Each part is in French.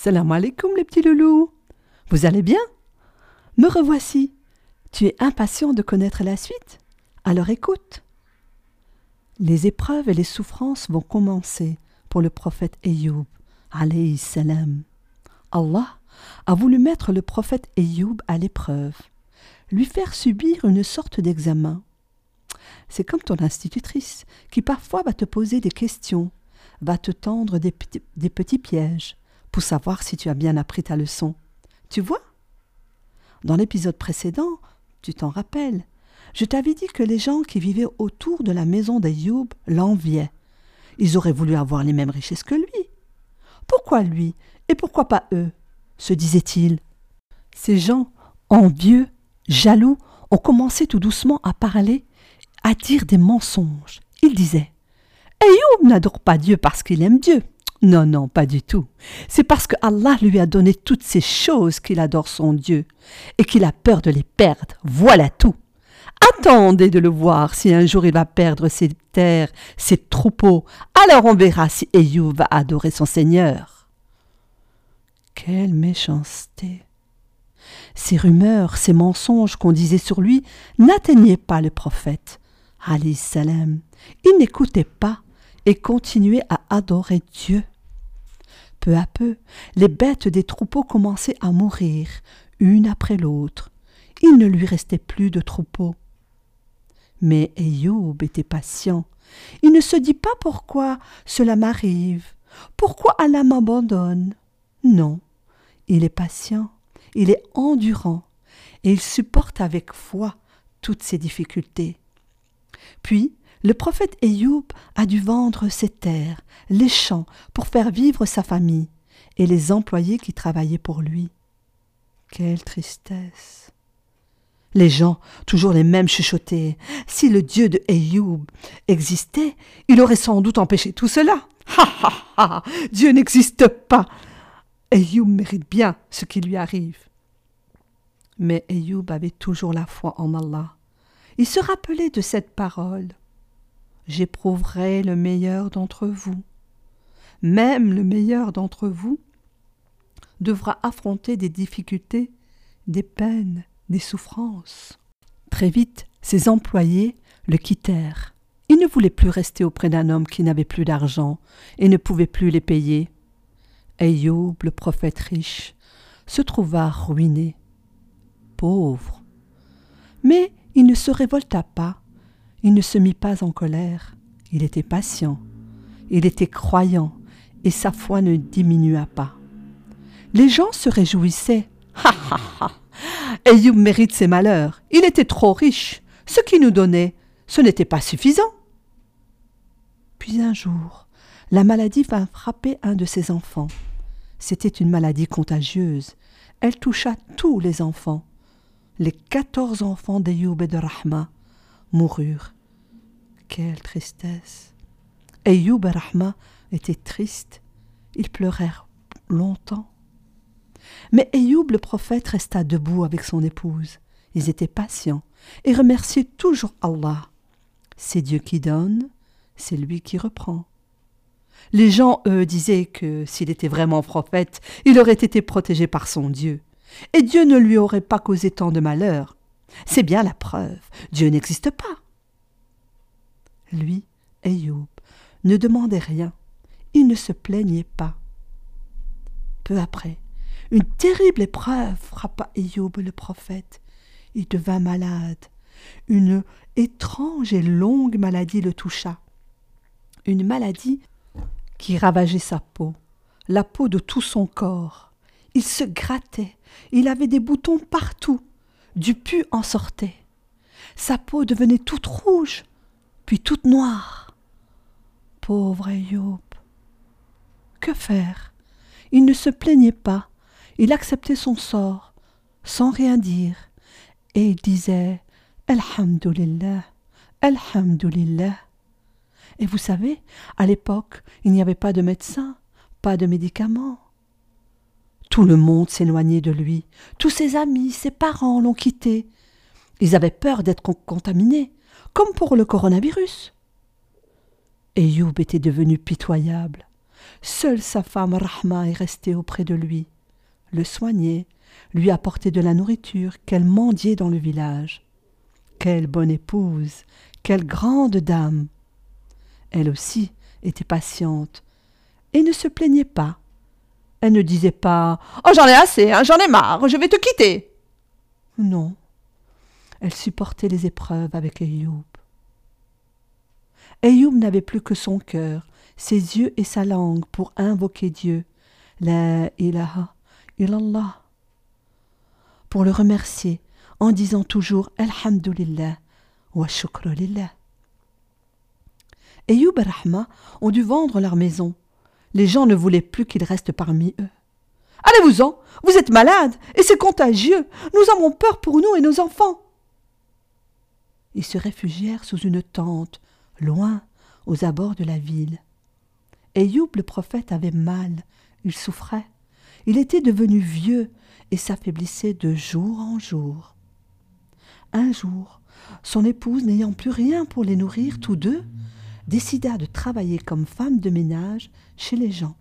Salam alaikum les petits loulous. Vous allez bien? Me revoici. Tu es impatient de connaître la suite? Alors écoute. Les épreuves et les souffrances vont commencer pour le prophète Ayoub, alayhi. Allah a voulu mettre le prophète Ayoub à l'épreuve, lui faire subir une sorte d'examen. C'est comme ton institutrice qui parfois va te poser des questions, va te tendre des petits pièges savoir si tu as bien appris ta leçon. Tu vois? Dans l'épisode précédent, tu t'en rappelles, je t'avais dit que les gens qui vivaient autour de la maison d'Ayoub l'enviaient. Ils auraient voulu avoir les mêmes richesses que lui. Pourquoi lui et pourquoi pas eux? se disait-il. Ces gens, envieux, jaloux, ont commencé tout doucement à parler, à dire des mensonges. Ils disaient Ayoub n'adore pas Dieu parce qu'il aime Dieu. Non, non, pas du tout. C'est parce que Allah lui a donné toutes ces choses qu'il adore son Dieu et qu'il a peur de les perdre. Voilà tout. Attendez de le voir si un jour il va perdre ses terres, ses troupeaux. Alors on verra si Ayoub va adorer son Seigneur. Quelle méchanceté. Ces rumeurs, ces mensonges qu'on disait sur lui n'atteignaient pas le prophète. Ali salam. Il n'écoutait pas et continuait à adorer Dieu. Peu à peu, les bêtes des troupeaux commençaient à mourir, une après l'autre. Il ne lui restait plus de troupeaux. Mais Ayoub était patient. Il ne se dit pas pourquoi cela m'arrive, pourquoi Allah m'abandonne? Non, il est patient, il est endurant, et il supporte avec foi toutes ces difficultés. Puis, le prophète Ayoub a dû vendre ses terres, les champs, pour faire vivre sa famille, et les employés qui travaillaient pour lui. Quelle tristesse. Les gens, toujours les mêmes chuchotaient. Si le Dieu de Ayoub existait, il aurait sans doute empêché tout cela. Ha ha ha Dieu n'existe pas. Ayoub mérite bien ce qui lui arrive. Mais Ayoub avait toujours la foi en Allah. Il se rappelait de cette parole. J'éprouverai le meilleur d'entre vous. Même le meilleur d'entre vous devra affronter des difficultés, des peines, des souffrances. Très vite, ses employés le quittèrent. Il ne voulait plus rester auprès d'un homme qui n'avait plus d'argent et ne pouvait plus les payer. Ayoub, le prophète riche, se trouva ruiné, pauvre. Mais il ne se révolta pas, il ne se mit pas en colère, il était patient, il était croyant, et sa foi ne diminua pas. Les gens se réjouissaient. Ha ha ha Ayoub mérite ses malheurs. Il était trop riche. Ce qu'il nous donnait, ce n'était pas suffisant. Puis un jour, la maladie vint frapper un de ses enfants. C'était une maladie contagieuse. Elle toucha tous les enfants. Les quatorze enfants d'Ayoub et de Rahma moururent. Quelle tristesse. Ayoub et Rahma étaient tristes. Ils pleurèrent longtemps. Mais Ayoub le prophète resta debout avec son épouse. Ils étaient patients et remerciaient toujours Allah. C'est Dieu qui donne, c'est lui qui reprend. Les gens, eux, disaient que s'il était vraiment prophète, il aurait été protégé par son Dieu, et Dieu ne lui aurait pas causé tant de malheur. C'est bien la preuve, Dieu n'existe pas. Lui, Ayoub, ne demandait rien, il ne se plaignait pas. Peu après, une terrible épreuve frappa Ayoub le prophète. Il devint malade. Une étrange et longue maladie le toucha. Une maladie qui ravageait sa peau, la peau de tout son corps. Il se grattait, il avait des boutons partout, du en sortait. Sa peau devenait toute rouge, puis toute noire. Pauvre Ayoub. Que faire? Il ne se plaignait pas, il acceptait son sort, sans rien dire, et il disait Alhamdulillah, Alhamdulillah. Et vous savez, à l'époque, il n'y avait pas de médecin, pas de médicaments. Tout le monde s'éloignait de lui, tous ses amis, ses parents l'ont quitté. Ils avaient peur d'être contaminés, comme pour le coronavirus. Et Youb était devenu pitoyable. Seule sa femme Rahma est restée auprès de lui, le soignait, lui apportait de la nourriture qu'elle mendiait dans le village. Quelle bonne épouse, quelle grande dame. Elle aussi était patiente et ne se plaignait pas. Elle ne disait pas Oh, j'en ai assez, hein, j'en ai marre, je vais te quitter. Non, elle supportait les épreuves avec Ayoub. Ayoub n'avait plus que son cœur, ses yeux et sa langue pour invoquer Dieu, la ilaha illallah, pour le remercier en disant toujours Alhamdulillah wa shukru lillah. Ayoub et Rahma ont dû vendre leur maison. Les gens ne voulaient plus qu'il reste parmi eux. Allez-vous-en, vous êtes malade et c'est contagieux. Nous avons peur pour nous et nos enfants. Ils se réfugièrent sous une tente, loin, aux abords de la ville. Ayoub le prophète avait mal, il souffrait. Il était devenu vieux et s'affaiblissait de jour en jour. Un jour, son épouse, n'ayant plus rien pour les nourrir tous deux, décida de travailler comme femme de ménage chez les gens.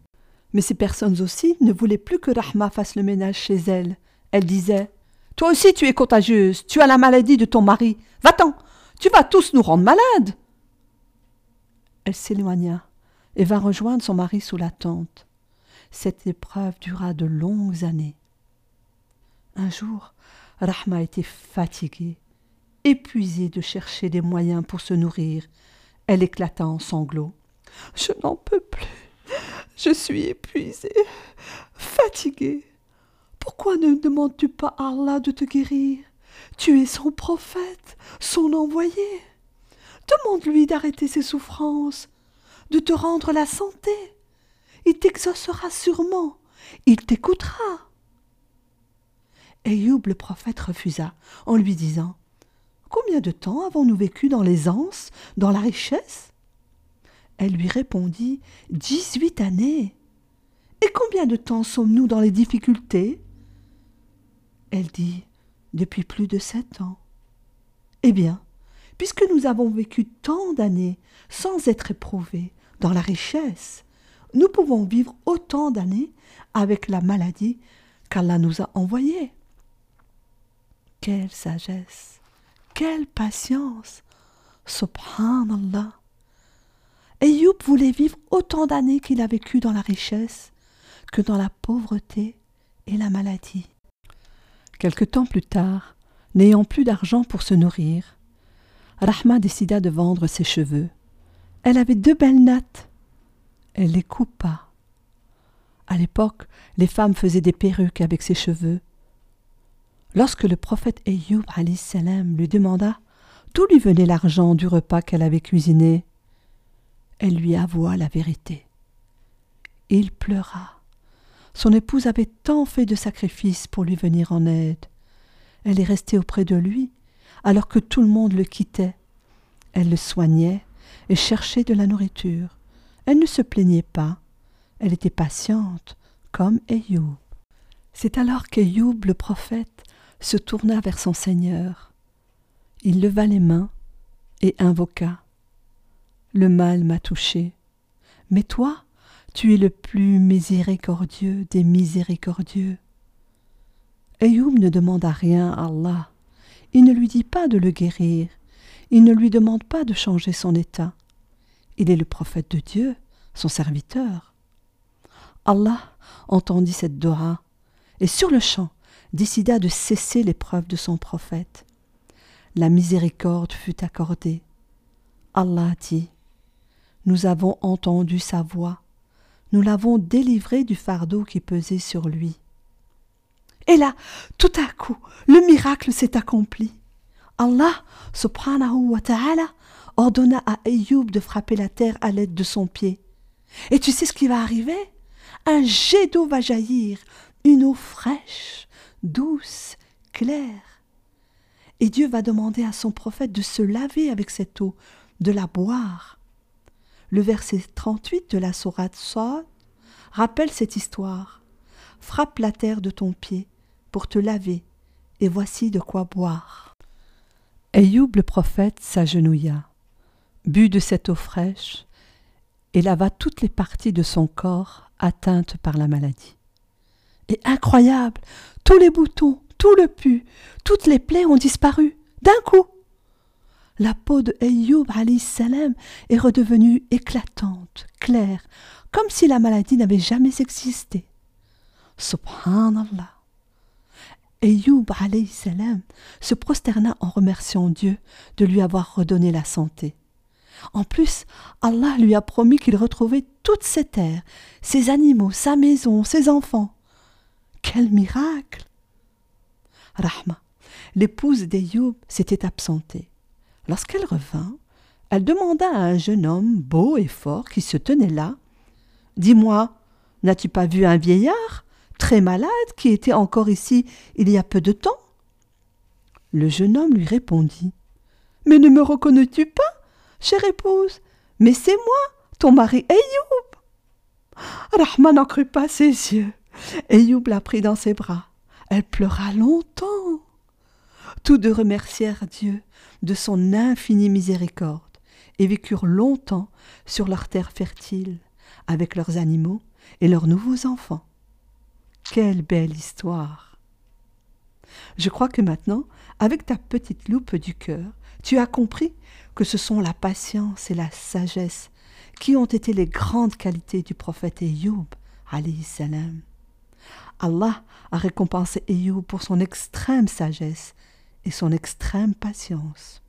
Mais ces personnes aussi ne voulaient plus que Rahma fasse le ménage chez elle. Elle disait Toi aussi tu es contagieuse, tu as la maladie de ton mari. Va-t'en, tu vas tous nous rendre malades. Elle s'éloigna et vint rejoindre son mari sous la tente. Cette épreuve dura de longues années. Un jour, Rahma était fatiguée, épuisée de chercher des moyens pour se nourrir. Elle éclata en sanglots. Je n'en peux plus. Je suis épuisée, fatiguée. Pourquoi ne demandes-tu pas à Allah de te guérir? Tu es son prophète, son envoyé. Demande-lui d'arrêter ses souffrances, de te rendre la santé. Il t'exaucera sûrement, il t'écoutera. Ayoub le prophète refusa, en lui disant Combien de temps avons-nous vécu dans l'aisance, dans la richesse? Elle lui répondit Dix-huit années. Et combien de temps sommes-nous dans les difficultés? Elle dit Depuis plus de sept ans. Eh bien, puisque nous avons vécu tant d'années sans être éprouvés dans la richesse, nous pouvons vivre autant d'années avec la maladie qu'Allah nous a envoyée. Quelle sagesse, quelle patience. Subhanallah. Ayoub voulait vivre autant d'années qu'il a vécu dans la richesse que dans la pauvreté et la maladie. Quelque temps plus tard, n'ayant plus d'argent pour se nourrir, Rahma décida de vendre ses cheveux. Elle avait deux belles nattes. Elle les coupa. À l'époque, les femmes faisaient des perruques avec ses cheveux, Lorsque le prophète Ayoub lui demanda d'où lui venait l'argent du repas qu'elle avait cuisiné, elle lui avoua la vérité. Il pleura. Son épouse avait tant fait de sacrifices pour lui venir en aide. Elle est restée auprès de lui, alors que tout le monde le quittait. Elle le soignait et cherchait de la nourriture. Elle ne se plaignait pas. Elle était patiente, comme Ayoub. C'est alors qu'Ayoub, le prophète, se tourna vers son Seigneur. Il leva les mains et invoqua. Le mal m'a touché. Mais toi, tu es le plus miséricordieux des miséricordieux. Ayoub ne demanda rien à Allah. Il ne lui dit pas de le guérir. Il ne lui demande pas de changer son état. Il est le prophète de Dieu, son serviteur. Allah entendit cette Dora, et sur le champ, décida de cesser l'épreuve de son prophète. La miséricorde fut accordée. Allah dit Nous avons entendu sa voix, nous l'avons délivré du fardeau qui pesait sur lui. Et là, tout à coup, le miracle s'est accompli. Allah, subhanahu wa ta'ala, ordonna à Ayoub de frapper la terre à l'aide de son pied. Et tu sais ce qui va arriver? Un jet d'eau va jaillir, une eau fraîche, douce, claire. Et Dieu va demander à son prophète de se laver avec cette eau, de la boire. Le verset 38 de la sourate Soit rappelle cette histoire. Frappe la terre de ton pied pour te laver, et voici de quoi boire. Ayoub le prophète s'agenouilla, but de cette eau fraîche, et lava toutes les parties de son corps atteintes par la maladie. Et incroyable, tous les boutons, tout le pus, toutes les plaies ont disparu, d'un coup. La peau de Ayyub salam est redevenue éclatante, claire, comme si la maladie n'avait jamais existé. Subhanallah. Ayyub salam se prosterna en remerciant Dieu de lui avoir redonné la santé. En plus, Allah lui a promis qu'il retrouvait toutes ses terres, ses animaux, sa maison, ses enfants. Quel miracle Rahma, l'épouse d'Ayoub, s'était absentée. Lorsqu'elle revint, elle demanda à un jeune homme beau et fort qui se tenait là Dis-moi, n'as-tu pas vu un vieillard, très malade, qui était encore ici il y a peu de temps? Le jeune homme lui répondit Mais ne me reconnais-tu pas chère épouse, mais c'est moi, ton mari Ayoub. Rahman n'en crut pas ses yeux. Ayoub la prit dans ses bras. Elle pleura longtemps. Tous deux remercièrent Dieu de son infinie miséricorde et vécurent longtemps sur leur terre fertile, avec leurs animaux et leurs nouveaux enfants. Quelle belle histoire. Je crois que maintenant, avec ta petite loupe du cœur, tu as compris que ce sont la patience et la sagesse qui ont été les grandes qualités du prophète Ayoub. Allah a récompensé Ayoub pour son extrême sagesse et son extrême patience.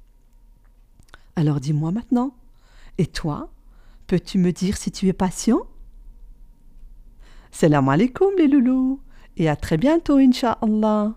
Alors dis-moi maintenant, et toi, peux-tu me dire si tu es patient? Salam alaikum les loulous, et à très bientôt, Inch'Allah.